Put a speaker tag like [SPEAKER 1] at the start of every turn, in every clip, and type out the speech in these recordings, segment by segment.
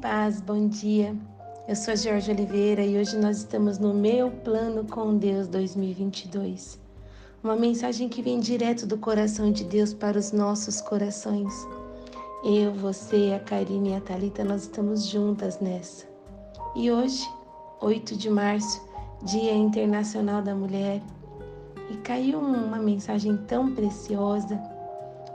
[SPEAKER 1] paz, bom dia. Eu sou a Jorge Oliveira e hoje nós estamos no Meu Plano com Deus 2022. Uma mensagem que vem direto do coração de Deus para os nossos corações. Eu, você, a Karine e a Thalita, nós estamos juntas nessa. E hoje, 8 de março, Dia Internacional da Mulher, e caiu uma mensagem tão preciosa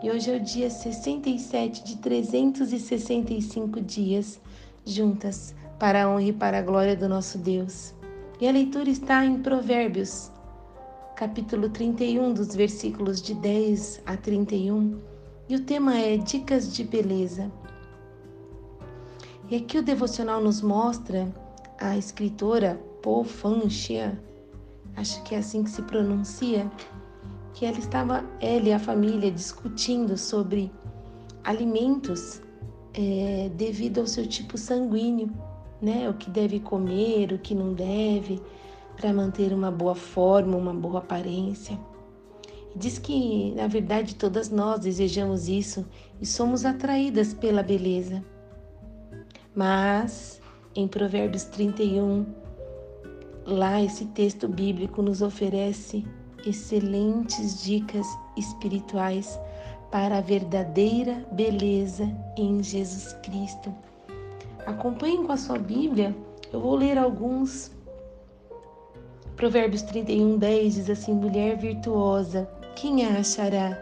[SPEAKER 1] e hoje é o dia 67 de 365 dias juntas para a honra e para a glória do nosso Deus. E a leitura está em Provérbios, capítulo 31, dos versículos de 10 a 31. E o tema é Dicas de Beleza. E aqui o devocional nos mostra a escritora Paul Fanchia, acho que é assim que se pronuncia, que ela estava, ela e a família, discutindo sobre alimentos é, devido ao seu tipo sanguíneo, né? O que deve comer, o que não deve, para manter uma boa forma, uma boa aparência. Diz que, na verdade, todas nós desejamos isso e somos atraídas pela beleza. Mas, em Provérbios 31, lá esse texto bíblico nos oferece excelentes dicas espirituais para a verdadeira beleza em Jesus Cristo. Acompanhem com a sua Bíblia, eu vou ler alguns. Provérbios 31, 10 diz assim: Mulher virtuosa, quem a achará?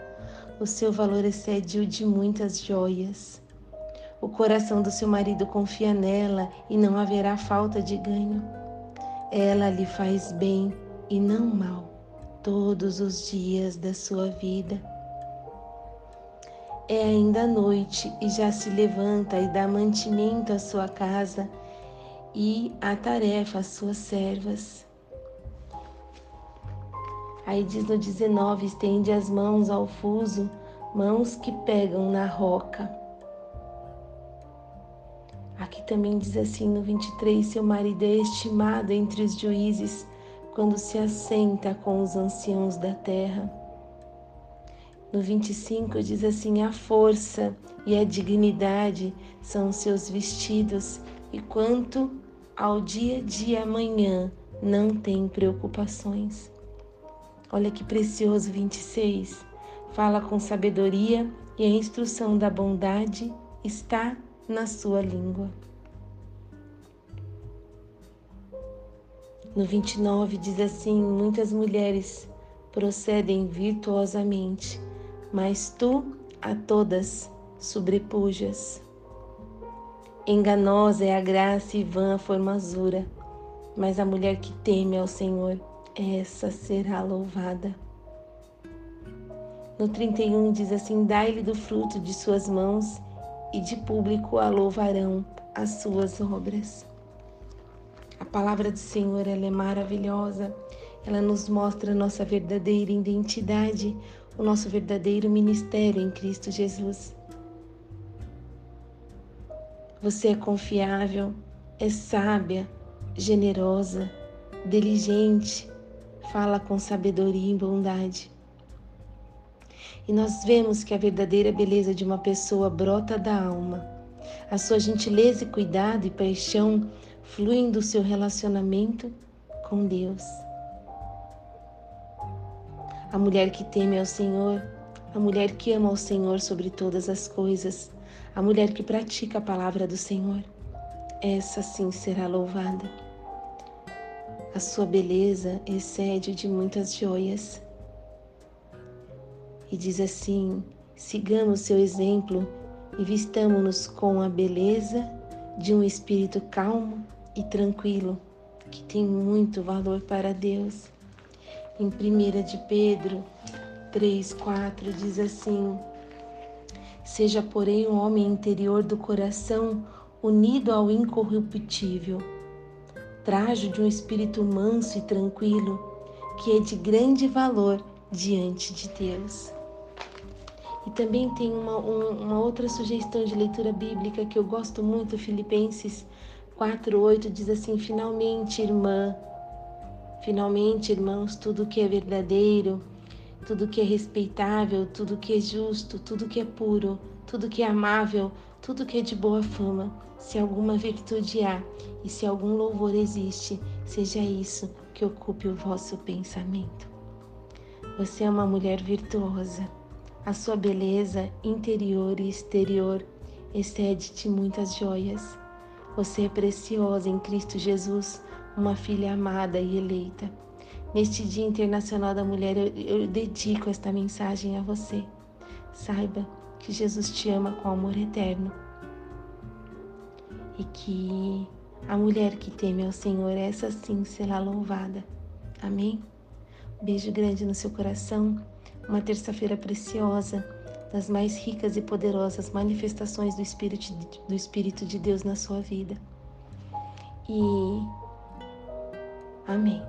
[SPEAKER 1] O seu valor excede o de muitas joias. O coração do seu marido confia nela e não haverá falta de ganho. Ela lhe faz bem e não mal todos os dias da sua vida. É ainda noite e já se levanta e dá mantimento à sua casa e a tarefa às suas servas. Aí diz no 19: estende as mãos ao fuso, mãos que pegam na roca. Aqui também diz assim no 23: seu marido é estimado entre os juízes quando se assenta com os anciãos da terra. No 25 diz assim: a força e a dignidade são os seus vestidos, e quanto ao dia de amanhã não tem preocupações. Olha que precioso 26. Fala com sabedoria e a instrução da bondade está na sua língua. No 29 diz assim: Muitas mulheres procedem virtuosamente, mas tu a todas sobrepujas. Enganosa é a graça e vã a formosura, mas a mulher que teme ao Senhor, essa será louvada. No 31 diz assim: Dai-lhe do fruto de suas mãos, e de público a louvarão as suas obras. Palavra do Senhor ela é maravilhosa. Ela nos mostra a nossa verdadeira identidade, o nosso verdadeiro ministério em Cristo Jesus. Você é confiável, é sábia, generosa, diligente, fala com sabedoria e bondade. E nós vemos que a verdadeira beleza de uma pessoa brota da alma. A sua gentileza e cuidado e paixão fluem do seu relacionamento com Deus. A mulher que teme ao Senhor, a mulher que ama ao Senhor sobre todas as coisas, a mulher que pratica a palavra do Senhor, essa sim será louvada. A sua beleza excede de muitas joias. E diz assim: sigamos seu exemplo e vistamos-nos com a beleza de um espírito calmo e tranquilo, que tem muito valor para Deus. Em 1 de Pedro 3, 4 diz assim: Seja, porém, um homem interior do coração unido ao incorruptível, trajo de um espírito manso e tranquilo, que é de grande valor diante de Deus. E também tem uma, uma outra sugestão de leitura bíblica que eu gosto muito, Filipenses 4:8 diz assim: "Finalmente, irmã, finalmente, irmãos, tudo que é verdadeiro, tudo que é respeitável, tudo que é justo, tudo que é puro, tudo que é amável, tudo que é de boa fama, se alguma virtude há e se algum louvor existe, seja isso que ocupe o vosso pensamento. Você é uma mulher virtuosa. A sua beleza interior e exterior excede de muitas joias. Você é preciosa em Cristo Jesus, uma filha amada e eleita. Neste Dia Internacional da Mulher, eu, eu dedico esta mensagem a você. Saiba que Jesus te ama com amor eterno e que a mulher que teme ao Senhor, essa sim será louvada. Amém? Beijo grande no seu coração, uma terça-feira preciosa, das mais ricas e poderosas manifestações do Espírito, do Espírito de Deus na sua vida. E amém.